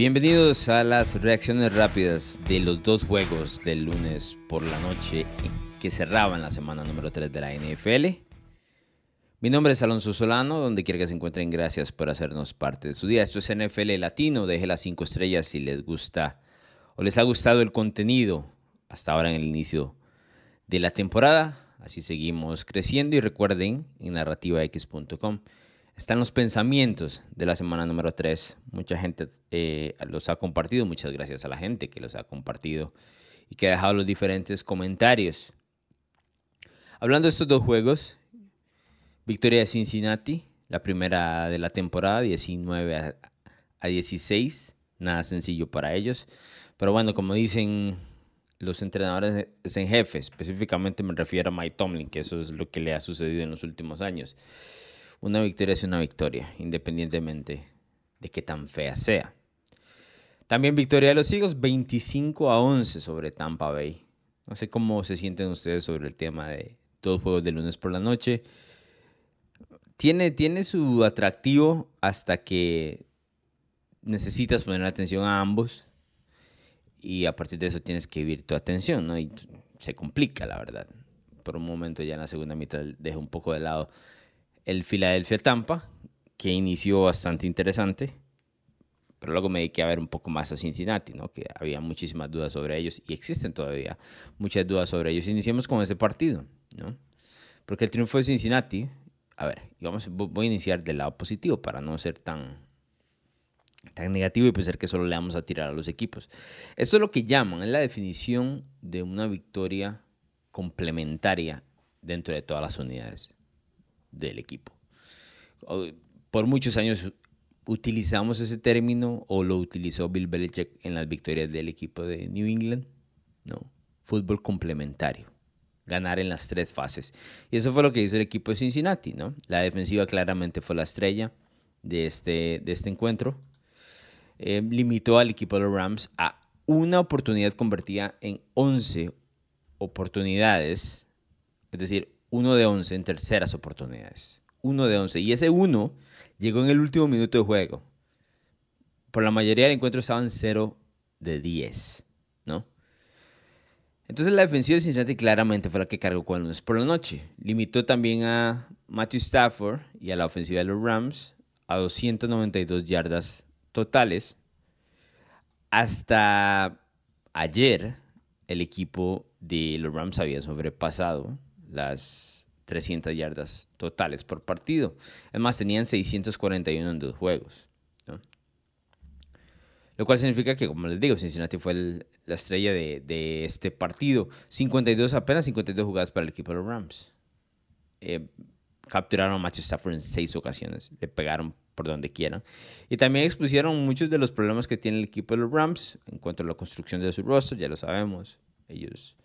Bienvenidos a las reacciones rápidas de los dos juegos del lunes por la noche que cerraban la semana número 3 de la NFL. Mi nombre es Alonso Solano, donde quiera que se encuentren, gracias por hacernos parte de su día. Esto es NFL Latino, deje las 5 estrellas si les gusta o les ha gustado el contenido hasta ahora en el inicio de la temporada. Así seguimos creciendo y recuerden en narrativax.com están los pensamientos de la semana número 3. Mucha gente eh, los ha compartido. Muchas gracias a la gente que los ha compartido y que ha dejado los diferentes comentarios. Hablando de estos dos juegos, victoria de Cincinnati, la primera de la temporada, 19 a 16. Nada sencillo para ellos. Pero bueno, como dicen los entrenadores en jefe, específicamente me refiero a Mike Tomlin, que eso es lo que le ha sucedido en los últimos años una victoria es una victoria, independientemente de qué tan fea sea. También victoria de los Eagles, 25 a 11 sobre Tampa Bay. No sé cómo se sienten ustedes sobre el tema de todos juegos de lunes por la noche. Tiene, tiene su atractivo hasta que necesitas poner atención a ambos y a partir de eso tienes que vivir tu atención, ¿no? Y se complica, la verdad. Por un momento ya en la segunda mitad deja un poco de lado el Philadelphia Tampa, que inició bastante interesante, pero luego me dediqué a ver un poco más a Cincinnati, ¿no? que había muchísimas dudas sobre ellos y existen todavía muchas dudas sobre ellos. Iniciamos con ese partido, ¿no? porque el triunfo de Cincinnati, a ver, vamos, voy a iniciar del lado positivo para no ser tan, tan negativo y pensar que solo le vamos a tirar a los equipos. Esto es lo que llaman, es la definición de una victoria complementaria dentro de todas las unidades del equipo. Por muchos años utilizamos ese término o lo utilizó Bill Belichick en las victorias del equipo de New England. No, fútbol complementario. Ganar en las tres fases. Y eso fue lo que hizo el equipo de Cincinnati, ¿no? La defensiva claramente fue la estrella de este, de este encuentro. Eh, limitó al equipo de los Rams a una oportunidad convertida en 11 oportunidades, es decir, uno de 11 en terceras oportunidades. Uno de 11. Y ese uno llegó en el último minuto de juego. Por la mayoría del encuentro estaban 0 de 10, ¿no? Entonces la defensiva de Cincinnati claramente fue la que cargó con el lunes por la noche. Limitó también a Matthew Stafford y a la ofensiva de los Rams a 292 yardas totales. Hasta ayer el equipo de los Rams había sobrepasado las 300 yardas totales por partido. Además, tenían 641 en dos juegos. Lo cual significa que, como les digo, Cincinnati fue la estrella de, este partido. 52, apenas 52 jugadas para el equipo de los Rams. Eh, capturaron a Matthew Stafford en seis ocasiones. Le pegaron por donde quieran. Y también expusieron muchos de los problemas que tiene el equipo de los Rams en cuanto a la construcción de su rostro. Ya lo sabemos. Ellos...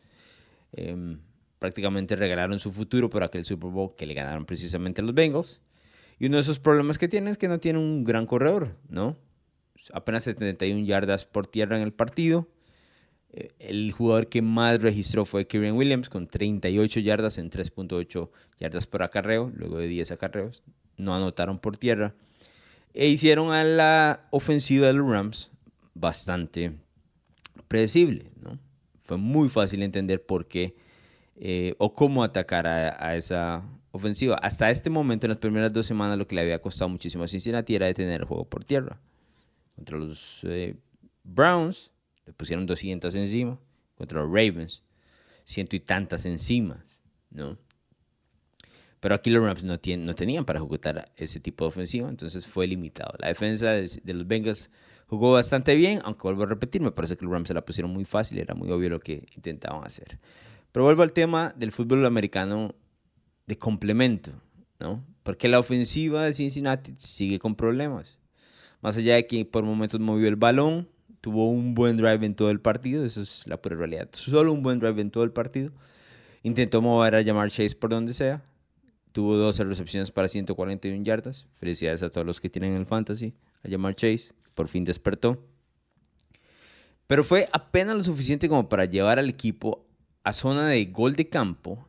Em, prácticamente regalaron su futuro por aquel Super Bowl que le ganaron precisamente a los Bengals. Y uno de esos problemas que tienen es que no tiene un gran corredor, ¿no? Apenas 71 yardas por tierra en el partido. Eh, el jugador que más registró fue Kieran Williams con 38 yardas en 3.8 yardas por acarreo, luego de 10 acarreos. No anotaron por tierra. E hicieron a la ofensiva de los Rams bastante predecible, ¿no? Fue muy fácil entender por qué eh, o cómo atacar a, esa ofensiva. Hasta este momento, en las primeras dos semanas, lo que le había costado muchísimo a Cincinnati era detener el juego por tierra. Contra los eh, Browns, le pusieron 200 encima. Contra los Ravens, ciento y tantas encima, ¿no? Pero aquí los Rams no, tienen, no tenían para ejecutar ese tipo de ofensiva, entonces fue limitado. La defensa de, de los Bengals jugó bastante bien, aunque vuelvo a repetir, me parece que los Rams se la pusieron muy fácil, era muy obvio lo que intentaban hacer. Pero vuelvo al tema del fútbol americano de complemento, ¿no? Porque la ofensiva de Cincinnati sigue con problemas. Más allá de que por momentos movió el balón, tuvo un buen drive en todo el partido, eso es la pura realidad. Solo un buen drive en todo el partido. Intentó mover a llamar Chase por donde sea. Tuvo 12 recepciones para 141 yardas. Felicidades a todos los que tienen el fantasy. A llamar Chase. Por fin despertó. Pero fue apenas lo suficiente como para llevar al equipo a zona de gol de campo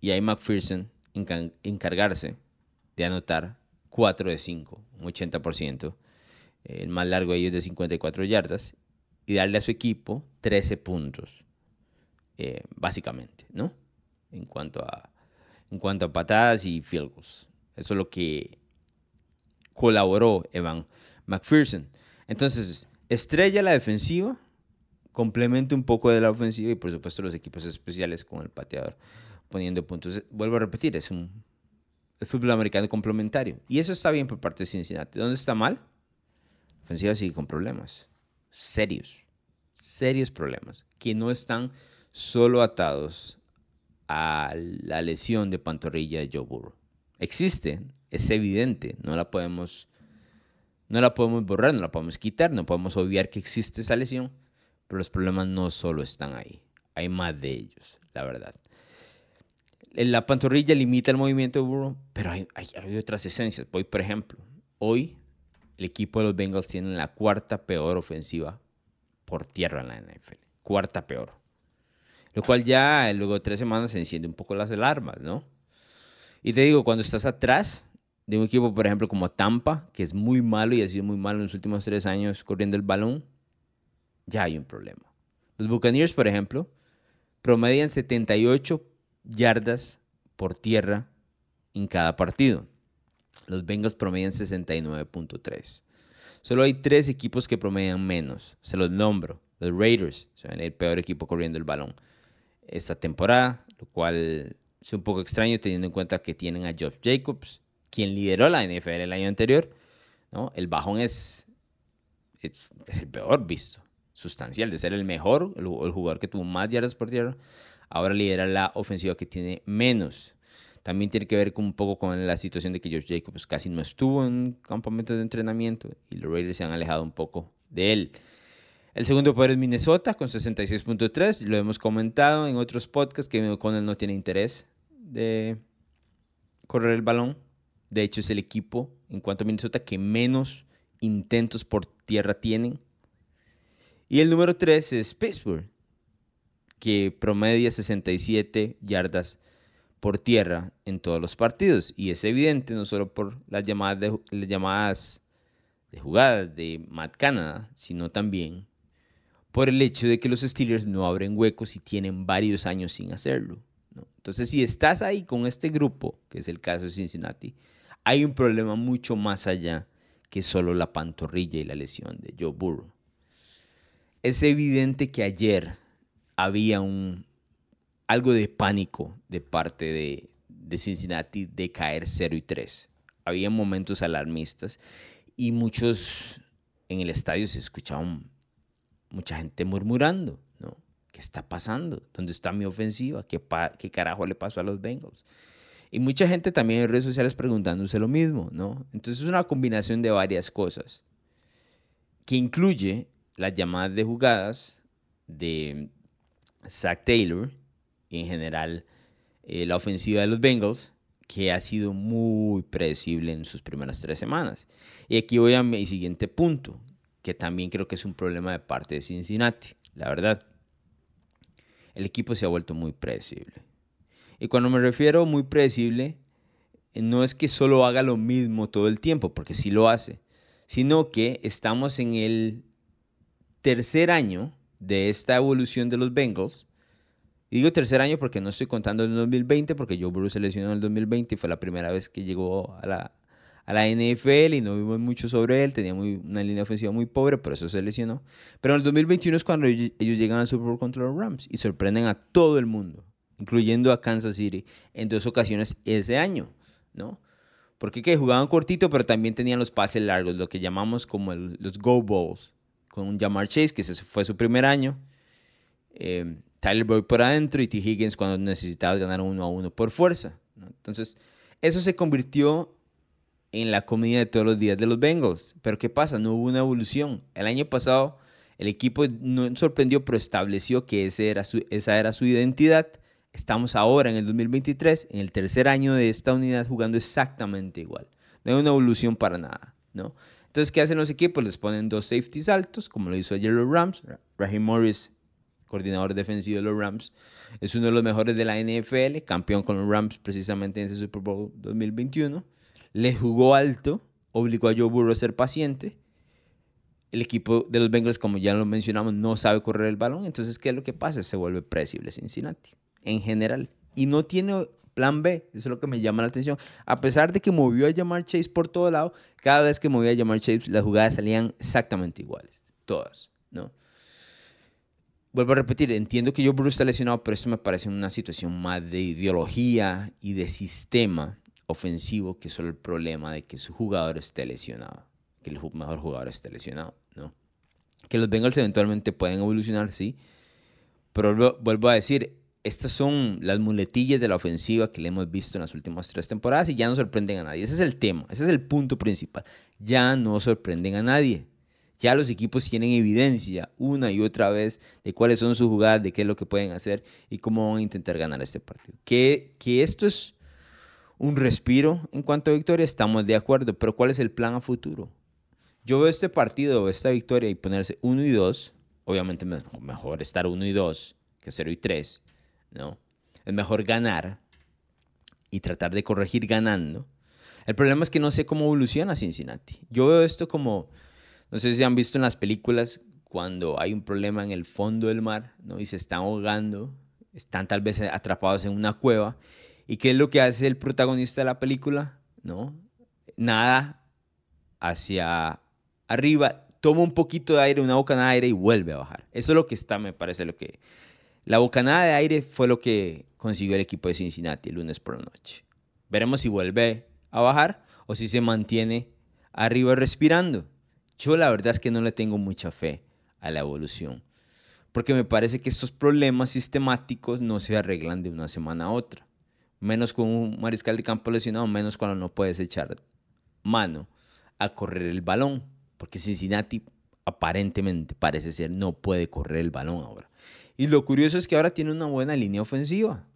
y ahí McPherson encargarse de anotar 4 de 5, un 80% el más largo de ellos de 54 yardas, y darle a su equipo 13 puntos, eh, básicamente, ¿no? En cuanto, a, en cuanto a patadas y field goals. Eso es lo que colaboró Evan McPherson. Entonces, estrella la defensiva, complementa un poco de la ofensiva y por supuesto los equipos especiales con el pateador poniendo puntos. Vuelvo a repetir, es un fútbol americano complementario. Y eso está bien por parte de Cincinnati. ¿Dónde está mal? La ofensiva sigue con problemas serios, serios problemas, que no están solo atados a la lesión de pantorrilla de Joe Burrow. Existe, es evidente, no la podemos no la podemos borrar, no la podemos quitar, no podemos obviar que existe esa lesión, pero los problemas no solo están ahí, hay más de ellos, la verdad. La pantorrilla limita el movimiento de Burrow, pero hay, hay otras esencias. Voy, por ejemplo, hoy el equipo de los Bengals tiene la cuarta peor ofensiva por tierra en la NFL. Cuarta peor. Lo cual ya luego de tres semanas se enciende un poco las alarmas, ¿no? Y te digo, cuando estás atrás de un equipo, por ejemplo, como Tampa, que es muy malo y ha sido muy malo en los últimos tres años corriendo el balón, ya hay un problema. Los Buccaneers, por ejemplo, promedian 78 yardas por tierra en cada partido. Los Bengals promedian 69.3. Solo hay tres equipos que promedian menos. Se los nombro. Los Raiders son el peor equipo corriendo el balón esta temporada, lo cual es un poco extraño teniendo en cuenta que tienen a Josh Jacobs, quien lideró la NFL el año anterior. ¿no? El bajón es, es, el peor visto, sustancial, de ser el mejor, el, jugador que tuvo más yardas por tierra. Ahora lidera la ofensiva que tiene menos. También tiene que ver con, un poco con la situación de que George Jacobs casi no estuvo en campamento de entrenamiento y los Raiders se han alejado un poco de él. El segundo poder es Minnesota con 66.3. Lo hemos comentado en otros podcasts que él no tiene interés de correr el balón. De hecho, es el equipo en cuanto a Minnesota que menos intentos por tierra tienen. Y el número 3 es Pittsburgh, que promedia 67 yardas por tierra en todos los partidos. Y es evidente no solo por las llamadas de, las llamadas de jugadas de Matt Canada, sino también por el hecho de que los Steelers no abren huecos y tienen varios años sin hacerlo. Entonces, si estás ahí con este grupo, que es el caso de Cincinnati, hay un problema mucho más allá que solo la pantorrilla y la lesión de Joe Burrow. Es evidente que ayer había un, algo de pánico de parte de, Cincinnati de caer 0 y 3. Había momentos alarmistas y muchos en el estadio se escuchaban mucha gente murmurando, ¿no? ¿Qué está pasando? ¿Dónde está mi ofensiva? ¿Qué, ¿Qué carajo le pasó a los Bengals? Y mucha gente también en redes sociales preguntándose lo mismo, ¿no? Entonces es una combinación de varias cosas que incluye las llamadas de jugadas de Zach Taylor en general eh, la ofensiva de los Bengals, que ha sido muy predecible en sus primeras tres semanas. Y aquí voy a mi siguiente punto, que también creo que es un problema de parte de Cincinnati, la verdad. El equipo se ha vuelto muy predecible. Y cuando me refiero a muy predecible, no es que solo haga lo mismo todo el tiempo, porque sí lo hace, sino que estamos en el tercer año de esta evolución de los Bengals y digo tercer año porque no estoy contando el 2020, porque Joe Burrow se lesionó en el 2020 y fue la primera vez que llegó a la, a la NFL y no vimos mucho sobre él. Tenía una línea ofensiva muy pobre, por eso se lesionó. Pero en el 2021 es cuando ellos, llegan al Super Bowl contra los Rams y sorprenden a todo el mundo, incluyendo a Kansas City, en dos ocasiones ese año, ¿no? Porque que jugaban cortito, pero también tenían los pases largos, lo que llamamos como los Go Balls, con un Jamar Chase, que ese fue su primer año. Eh, Tyler Boyd por adentro y T. Higgins cuando necesitaba ganar uno a uno por fuerza. Entonces, eso se convirtió en la comida de todos los días de los Bengals. Pero ¿qué pasa? No hubo una evolución. El año pasado el equipo no sorprendió, pero estableció que ese era esa era su identidad. Estamos ahora en el 2023, en el tercer año de esta unidad jugando exactamente igual. No hay una evolución para nada, ¿no? Entonces, ¿qué hacen los equipos? Les ponen dos safeties altos, como lo hizo ayer los Rams. Raheem Morris coordinador defensivo de los Rams. Es uno de los mejores de la NFL, campeón con los Rams precisamente en ese Super Bowl 2021. Le jugó alto, obligó a Joe Burrow a ser paciente, el equipo de los Bengals, como ya lo mencionamos, no sabe correr el balón. Entonces, ¿qué es lo que pasa? Se vuelve predecible Cincinnati, en general. Y no tiene plan B, eso es lo que me llama la atención. A pesar de que movió a llamar Chase por todo lado, cada vez que movía a llamar Chase, las jugadas salían exactamente iguales. Todas, ¿no? Vuelvo a repetir, entiendo que Joe Burrow está lesionado, pero esto me parece una situación más de ideología y de sistema ofensivo que solo el problema de que su jugador esté lesionado, que el mejor jugador esté lesionado, ¿no? Que los Bengals eventualmente pueden evolucionar, sí, pero vuelvo a decir, estas son las muletillas de la ofensiva que le hemos visto en las últimas tres temporadas y ya no sorprenden a nadie. Ese es el tema, ese es el punto principal. Ya no sorprenden a nadie. Ya los equipos tienen evidencia una y otra vez de cuáles son sus jugadas, de qué es lo que pueden hacer y cómo van a intentar ganar este partido. Que, que esto es un respiro en cuanto a victoria, estamos de acuerdo, pero ¿cuál es el plan a futuro? Yo veo este partido, esta victoria y ponerse 1 y 2, obviamente mejor estar 1 y 2 que 0 y 3 ¿no? Es mejor ganar y tratar de corregir ganando. El problema es que no sé cómo evoluciona Cincinnati. Yo veo esto como, no sé si han visto en las películas, cuando hay un problema en el fondo del mar, ¿no? Y se están ahogando, están tal vez atrapados en una cueva. ¿Y qué es lo que hace el protagonista de la película? ¿No? Nada hacia arriba, toma un poquito de aire, una bocanada de aire y vuelve a bajar. Eso es lo que está, me parece, lo que, la bocanada de aire fue lo que consiguió el equipo de Cincinnati el lunes por la noche. Veremos si vuelve a bajar o si se mantiene arriba respirando. Yo la verdad es que no le tengo mucha fe a la evolución, porque me parece que estos problemas sistemáticos no se arreglan de una semana a otra. Menos con un mariscal de campo lesionado, menos cuando no puedes echar mano a correr el balón, porque Cincinnati aparentemente parece ser no puede correr el balón ahora. Y lo curioso es que ahora tiene una buena línea ofensiva.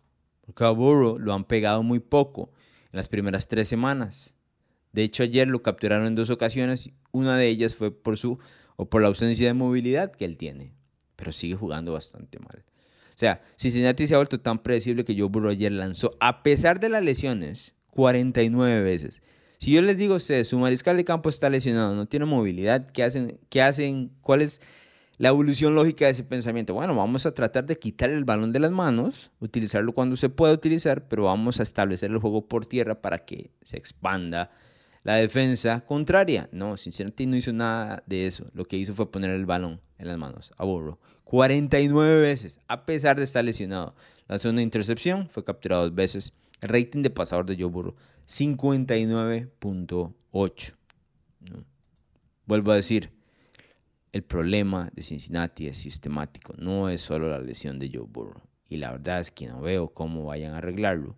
Porque a Burrow lo han pegado muy poco en las primeras tres semanas. De hecho, ayer lo capturaron en dos ocasiones. Una de ellas fue por su o por la ausencia de movilidad que él tiene. Pero sigue jugando bastante mal. O sea, Cincinnati se ha vuelto tan predecible que Joe Burrow ayer lanzó, a pesar de las lesiones, 49 veces. Si yo les digo a ustedes, su mariscal de campo está lesionado, no tiene movilidad, ¿qué hacen? ¿Qué hacen? ¿Cuál es la evolución lógica de ese pensamiento, bueno, vamos a tratar de quitar el balón de las manos, utilizarlo cuando se pueda utilizar, pero vamos a establecer el juego por tierra para que se expanda la defensa contraria. No, sinceramente no hizo nada de eso. Lo que hizo fue poner el balón en las manos a Burrow. 49 veces, a pesar de estar lesionado. Lanzó una intercepción, fue capturado dos veces. El rating de pasador de Joe Burrow, 59.8. Vuelvo a decir, el problema de Cincinnati es sistemático, no es solo la lesión de Joe Burrow. Y la verdad es que no veo cómo vayan a arreglarlo,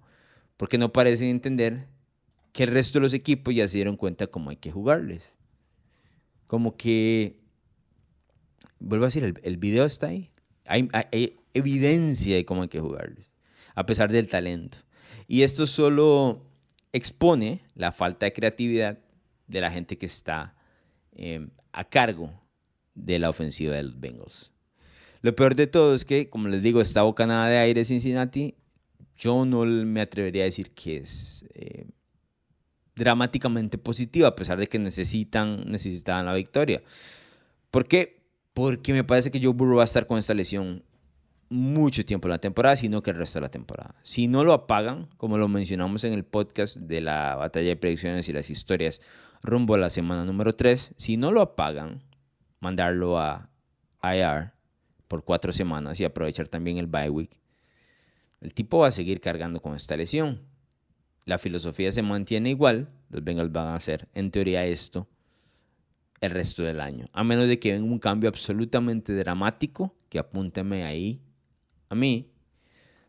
porque no parecen entender que el resto de los equipos ya se dieron cuenta cómo hay que jugarles. Como que, vuelvo a decir, el, video está ahí. Hay, evidencia de cómo hay que jugarles, a pesar del talento. Y esto solo expone la falta de creatividad de la gente que está eh, a cargo de la ofensiva de los Bengals. Lo peor de todo es que, como les digo, esta bocanada de aire Cincinnati, yo no me atrevería a decir que es eh, dramáticamente positiva, a pesar de que necesitan, necesitaban la victoria. ¿Por qué? Porque me parece que Joe Burrow va a estar con esta lesión mucho tiempo en la temporada, sino que el resto de la temporada. Si no lo apagan, como lo mencionamos en el podcast de la batalla de predicciones y las historias rumbo a la semana número 3, si no lo apagan, mandarlo a IR por cuatro semanas y aprovechar también el bye week, el tipo va a seguir cargando con esta lesión. La filosofía se mantiene igual, los Bengals van a hacer en teoría esto el resto del año, a menos de que venga un cambio absolutamente dramático, que apúnteme ahí a mí.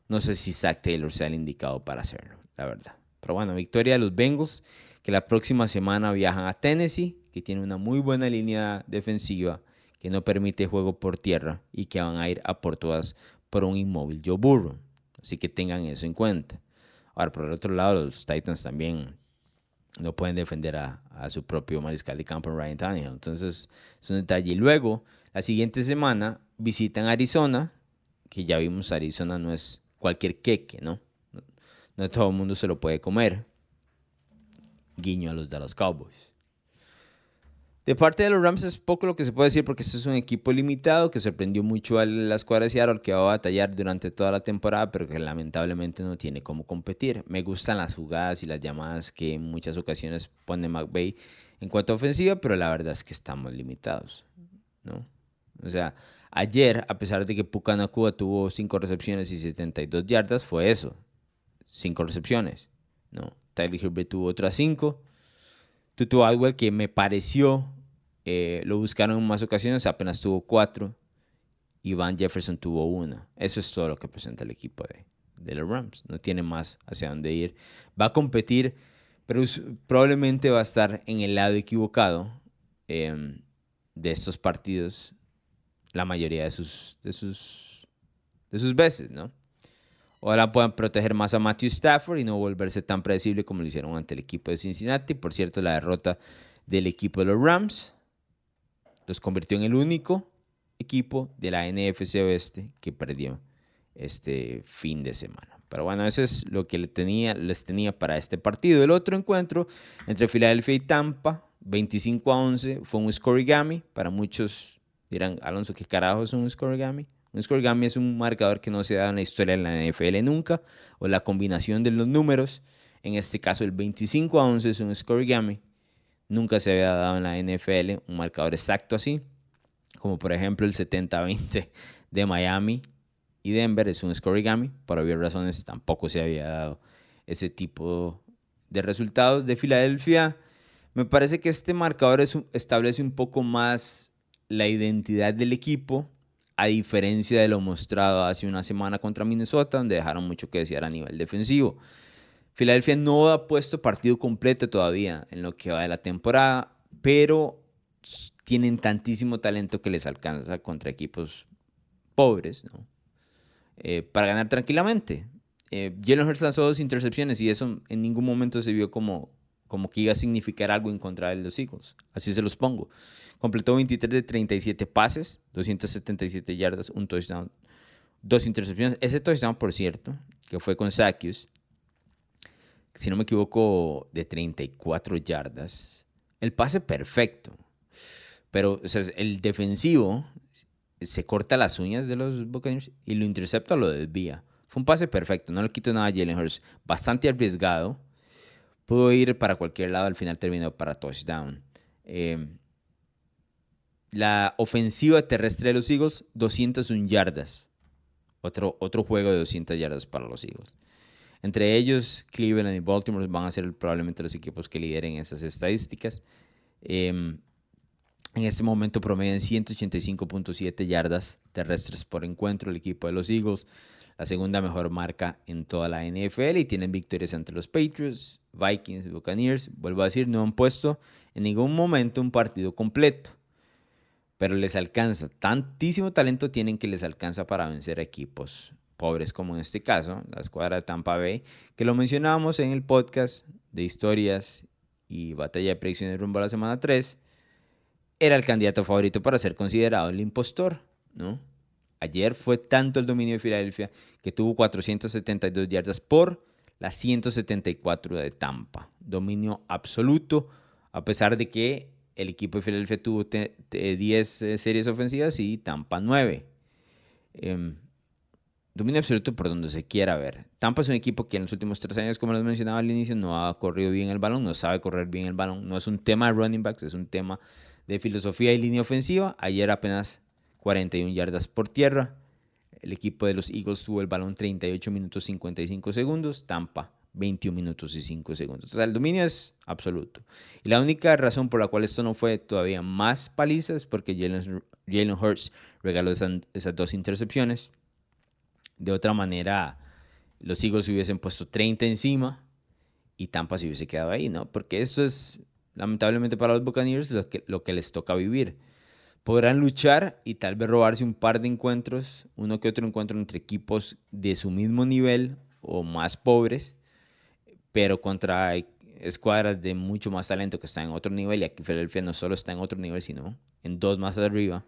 No sé si Zach Taylor sea el indicado para hacerlo, la verdad. Pero bueno, victoria de los Bengals, que la próxima semana viajan a Tennessee que tiene una muy buena línea defensiva, que no permite juego por tierra y que van a ir a por todas por un inmóvil Joe Burrow. Así que tengan eso en cuenta. Ahora, por el otro lado, los Titans también no pueden defender a, su propio mariscal de campo, Ryan Tannehill. Entonces, es un detalle. Y luego, la siguiente semana, visitan Arizona, que ya vimos Arizona no es cualquier queque, ¿no? No, no todo el mundo se lo puede comer. Guiño a los de los Cowboys. De parte de los Rams es poco lo que se puede decir porque este es un equipo limitado que sorprendió mucho a la escuadra de Seattle que va a batallar durante toda la temporada pero que lamentablemente no tiene cómo competir. Me gustan las jugadas y las llamadas que en muchas ocasiones pone McVay en cuanto a ofensiva, pero la verdad es que estamos limitados, ¿no? O sea, ayer, a pesar de que Puka tuvo 5 recepciones y 72 yardas, fue eso, 5 recepciones, ¿no? Tyler Herbert tuvo otras 5. Tutu Adwell, que me pareció, eh, lo buscaron en más ocasiones, apenas tuvo 4. Y Van Jefferson tuvo 1. Eso es todo lo que presenta el equipo de, de los Rams. No tiene más hacia dónde ir. Va a competir pero probablemente va a estar en el lado equivocado em, de estos partidos la mayoría de sus, de sus, de sus veces, ¿no? Ojalá puedan proteger más a Matthew Stafford y no volverse tan predecible como lo hicieron ante el equipo de Cincinnati. Por cierto, la derrota del equipo de los Rams los convirtió en el único equipo de la NFC Oeste que perdió este fin de semana. Pero bueno, eso es lo que les tenía, para este partido. El otro encuentro entre Filadelfia y Tampa, 25 a 11, fue un scorigami. Para muchos dirán, Alonso, ¿qué carajo es un scorigami? Un scorigami es un marcador que no se da en la historia de la NFL nunca, o la combinación de los números. En este caso, el 25 a 11 es un scorigami. Nunca se había dado en la NFL un marcador exacto así, como por ejemplo el 70 a 20 de Miami y Denver es un scorigami. Por obvias razones tampoco se había dado ese tipo de resultados. De Filadelfia, me parece que este marcador establece un poco más la identidad del equipo, a diferencia de lo mostrado hace una semana contra Minnesota, donde dejaron mucho que desear a nivel defensivo. Filadelfia no ha puesto partido completo todavía en lo que va de la temporada, pero tienen tantísimo talento que les alcanza contra equipos pobres. Eh, para ganar tranquilamente. Eh, Jalen Hurts lanzó dos intercepciones y eso en ningún momento se vio como, como que iba a significar algo en contra de los Eagles. Así se los pongo. Completó 23 de 37 pases, 277 yardas, un touchdown, dos intercepciones. Ese touchdown, por cierto, que fue con Zacchaeus, si no me equivoco, de 34 yardas. El pase perfecto. Pero el defensivo se corta las uñas de los Buccaneers y lo intercepta o lo desvía. Fue un pase perfecto, no le quito nada a Jalen Hurts. Bastante arriesgado. Pudo ir para cualquier lado, al final terminó para touchdown. Em, la ofensiva terrestre de los Eagles, 201 yardas. Otro, otro juego de 200 yardas para los Eagles. Entre ellos, Cleveland y Baltimore van a ser probablemente los equipos que lideren esas estadísticas. Eh, en este momento promedian 185.7 yardas terrestres por encuentro el equipo de los Eagles, la segunda mejor marca en toda la NFL y tienen victorias entre los Patriots, Vikings Buccaneers. Vuelvo a decir, no han puesto en ningún momento un partido completo, pero les alcanza, tantísimo talento tienen que les alcanza para vencer a equipos pobres como en este caso, la escuadra de Tampa Bay, que lo mencionábamos en el podcast de historias y batalla de predicciones rumbo a la semana 3 era el candidato favorito para ser considerado el impostor, ¿no? Ayer fue tanto el dominio de Filadelfia que tuvo 472 yardas por las 174 de Tampa. Dominio absoluto, a pesar de que el equipo de Filadelfia tuvo 10 eh, series ofensivas y Tampa 9. Em, dominio absoluto por donde se quiera ver. Tampa es un equipo que en los últimos tres años, como les mencionaba al inicio, no ha corrido bien el balón, no sabe correr bien el balón. No es un tema de running backs, es un tema de filosofía y línea ofensiva. Ayer apenas 41 yardas por tierra. El equipo de los Eagles tuvo el balón 38 minutos 55 segundos. Tampa 21 minutos y 5 segundos. O sea, el dominio es absoluto. Y la única razón por la cual esto no fue todavía más paliza es porque Jalen, Hurts regaló esas dos intercepciones. De otra manera, los Eagles hubiesen puesto 30 encima y Tampa se hubiese quedado ahí, ¿no? Porque esto es lamentablemente para los Buccaneers, lo que, lo que les toca vivir. Podrán luchar y tal vez robarse un par de encuentros, uno que otro encuentro entre equipos de su mismo nivel o más pobres, pero contra escuadras de mucho más talento que están en otro nivel, y aquí Philadelphia no solo está en otro nivel, sino en dos más arriba,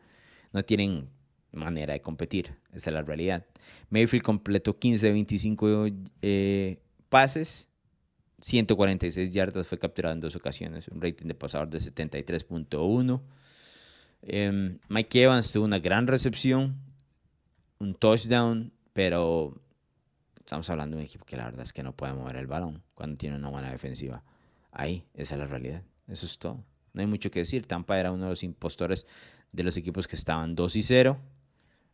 no tienen manera de competir. Esa es la realidad. Mayfield completó 15 de 25 eh, pases, 146 yardas, fue capturado en dos ocasiones, un rating de pasador de 73.1. Em, Mike Evans tuvo una gran recepción, un touchdown, pero estamos hablando de un equipo que la verdad es que no puede mover el balón cuando tiene una buena defensiva. Ahí, esa es la realidad. Eso es todo. No hay mucho que decir. Tampa era uno de los impostores de los equipos que estaban 2 y 0.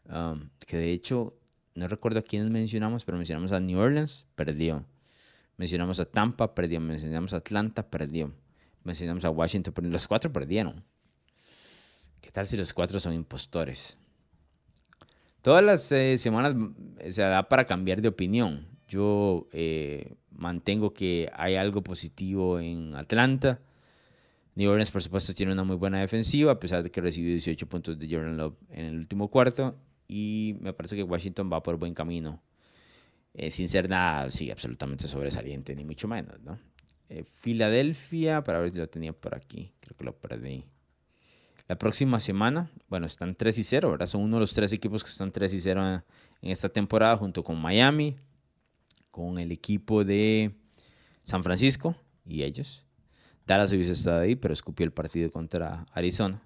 Um, que de hecho, no recuerdo a quiénes mencionamos, pero mencionamos a New Orleans, perdió. Mencionamos a Tampa, perdió. Mencionamos a Atlanta, perdió. Mencionamos a Washington, perdió. Los cuatro perdieron. ¿Qué tal si los cuatro son impostores? Todas las eh, semanas se da para cambiar de opinión. Yo eh, mantengo que hay algo positivo en Atlanta. New Orleans, por supuesto, tiene una muy buena defensiva, a pesar de que recibió 18 puntos de Jordan Love en el último cuarto. Y me parece que Washington va por buen camino. sin ser nada, sí, absolutamente sobresaliente, ni mucho menos, ¿no? Filadelfia, para ver si lo tenía por aquí, creo que lo perdí. La próxima semana, bueno, están 3 y 0, ¿verdad? Son uno de los tres equipos que están 3 y 0 en esta temporada, junto con Miami, con el equipo de San Francisco y ellos. Dallas hubiese estado ahí, pero escupió el partido contra Arizona.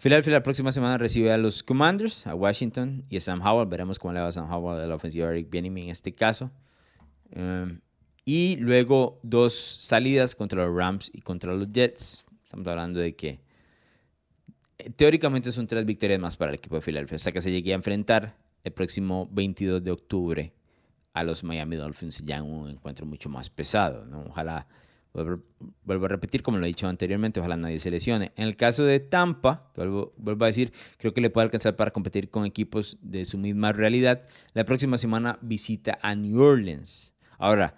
Philadelphia la próxima semana recibe a los Commanders, a Washington y a Sam Howell. Veremos cómo le va a Sam Howell de la ofensiva de Eric Bieniemy en este caso. Um, y luego dos salidas contra los Rams y contra los Jets. Estamos hablando de que teóricamente son tres victorias más para el equipo de Filadelfia, hasta que se llegue a enfrentar el próximo 22 de octubre a los Miami Dolphins ya en un encuentro mucho más pesado. ¿no? Ojalá, vuelvo, a repetir como lo he dicho anteriormente, ojalá nadie se lesione. En el caso de Tampa, vuelvo, vuelvo a decir, creo que le puede alcanzar para competir con equipos de su misma realidad. La próxima semana visita a New Orleans. Ahora,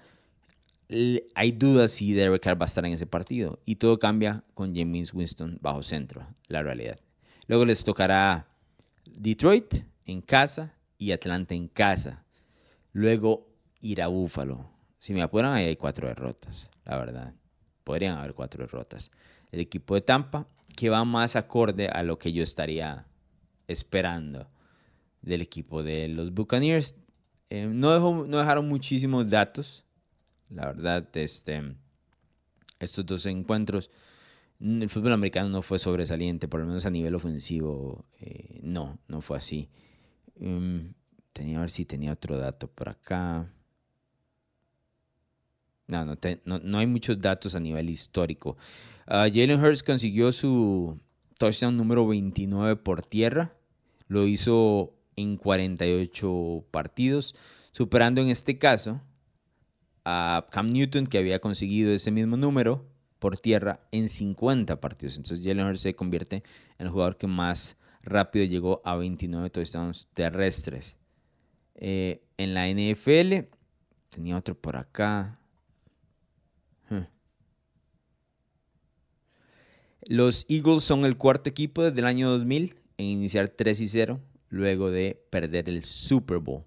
hay dudas si Derek Carr va a estar en ese partido. Y todo cambia con James Winston bajo centro, la realidad. Luego les tocará Detroit en casa y Atlanta en casa. Luego ir a Buffalo. Si me apuran, ahí hay cuatro derrotas, la verdad. Podrían haber cuatro derrotas. El equipo de Tampa, que va más acorde a lo que yo estaría esperando del equipo de los Buccaneers. Eh, no, no dejaron muchísimos datos la verdad, este, estos dos encuentros, el fútbol americano no fue sobresaliente, por lo menos a nivel ofensivo, eh, no, no fue así. Um, tenía a ver si tenía otro dato por acá. No, no, hay muchos datos a nivel histórico. Uh, Jalen Hurts consiguió su touchdown número 29 por tierra. Lo hizo en 48 partidos, superando en este caso a Cam Newton, que había conseguido ese mismo número por tierra en 50 partidos. Entonces Jalen Hurts se convierte en el jugador que más rápido llegó a 29 touchdowns terrestres. Eh, en la NFL, tenía otro por acá. Los Eagles son el cuarto equipo desde el año 2000 en iniciar 3 y 0 luego de perder el Super Bowl.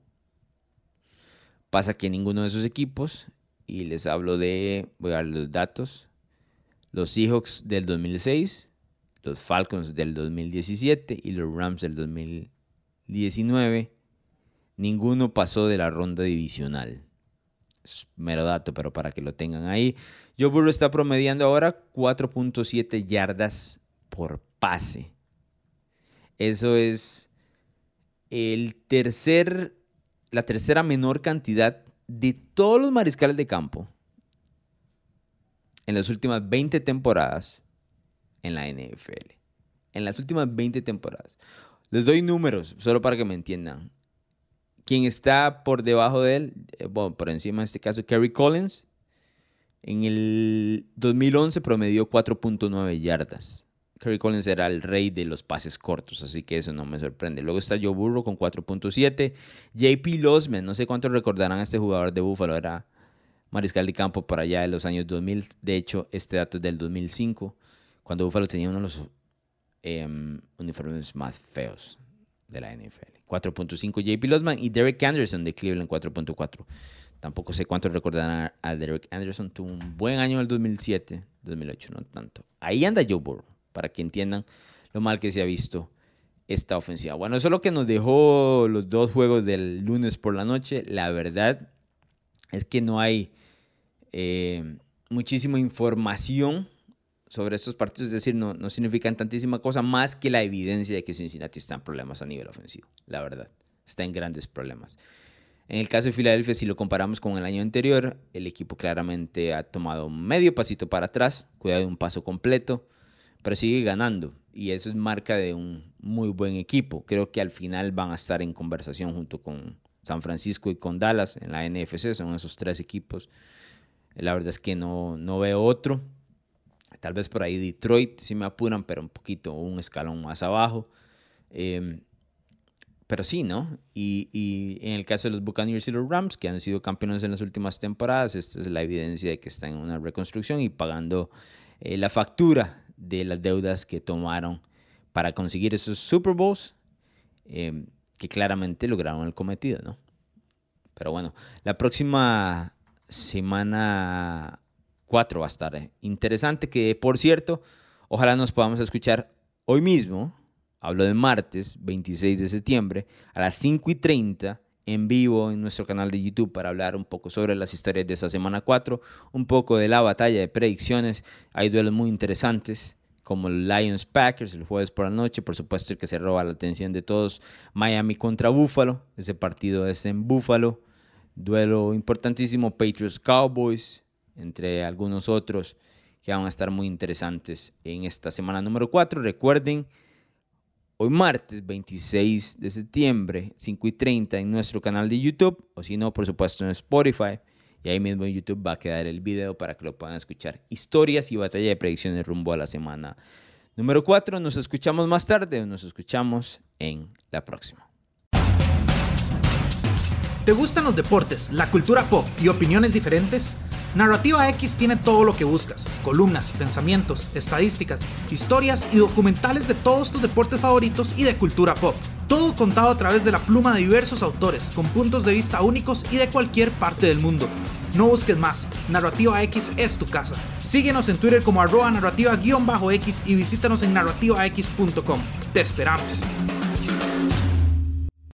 Pasa que ninguno de esos equipos, y les hablo de, voy a dar los datos, los Seahawks del 2006, los Falcons del 2017 y los Rams del 2019, ninguno pasó de la ronda divisional. Es mero dato, pero para que lo tengan ahí. Joe Burrow está promediando ahora 4.7 yardas por pase. Eso es el tercer la tercera menor cantidad de todos los mariscales de campo en las últimas 20 temporadas en la NFL. En las últimas 20 temporadas. Les doy números, solo para que me entiendan. Quien está por debajo de él, eh, bueno, por encima en este caso, Kerry Collins, en el 2011 promedió 4.9 yardas. Kerry Collins era el rey de los pases cortos, así que eso no me sorprende. Luego está Joe Burrow con 4.7. JP Losman, no sé cuántos recordarán a este jugador de Buffalo, era mariscal de campo por allá de los años 2000. De hecho, este dato es del 2005, cuando Buffalo tenía uno de los em, uniformes más feos de la NFL. 4.5 JP Losman y Derek Anderson de Cleveland 4.4. Tampoco sé cuántos recordarán a Derek Anderson. Tuvo un buen año en el 2007, 2008, no tanto. Ahí anda Joe Burrow para que entiendan lo mal que se ha visto esta ofensiva. Bueno, eso es lo que nos dejó los dos juegos del lunes por la noche. La verdad es que no hay eh, muchísima información sobre estos partidos, es decir, no, no significan tantísima cosa más que la evidencia de que Cincinnati está en problemas a nivel ofensivo, la verdad, está en grandes problemas. En el caso de Filadelfia, si lo comparamos con el año anterior, el equipo claramente ha tomado medio pasito para atrás, cuidado de un paso completo, pero sigue ganando y eso es marca de un muy buen equipo. Creo que al final van a estar en conversación junto con San Francisco y con Dallas en la NFC, son esos tres equipos. La verdad es que no, no veo otro. Tal vez por ahí Detroit, si me apuran, pero un poquito, un escalón más abajo. Em, pero sí, ¿no? Y, en el caso de los Buccaneers y los Rams, que han sido campeones en las últimas temporadas, esta es la evidencia de que están en una reconstrucción y pagando eh, la factura de las deudas que tomaron para conseguir esos Super Bowls, em, que claramente lograron el cometido, ¿no? Pero bueno, la próxima semana 4 va a estar eh, interesante, que por cierto, ojalá nos podamos escuchar hoy mismo Hablo de martes 26 de septiembre a las 5 y 30 en vivo en nuestro canal de YouTube para hablar un poco sobre las historias de esa semana 4, un poco de la batalla de predicciones. Hay duelos muy interesantes como Lions Packers el jueves por la noche, por supuesto el que se roba la atención de todos, Miami contra Buffalo, ese partido es en Buffalo, duelo importantísimo Patriots Cowboys, entre algunos otros que van a estar muy interesantes en esta semana número 4. Recuerden hoy martes 26 de septiembre, 5 y 30 en nuestro canal de YouTube, o si no, por supuesto en Spotify. Y ahí mismo en YouTube va a quedar el video para que lo puedan escuchar. Historias y batalla de predicciones rumbo a la semana número 4. Nos escuchamos más tarde nos escuchamos en la próxima. ¿Te gustan los deportes, la cultura pop y opiniones diferentes? Narrativa X tiene todo lo que buscas, columnas, pensamientos, estadísticas, historias y documentales de todos tus deportes favoritos y de cultura pop. Todo contado a través de la pluma de diversos autores, con puntos de vista únicos y de cualquier parte del mundo. No busques más, Narrativa X es tu casa. Síguenos en Twitter como arroba narrativa-x y visítanos en narrativax.com. Te esperamos.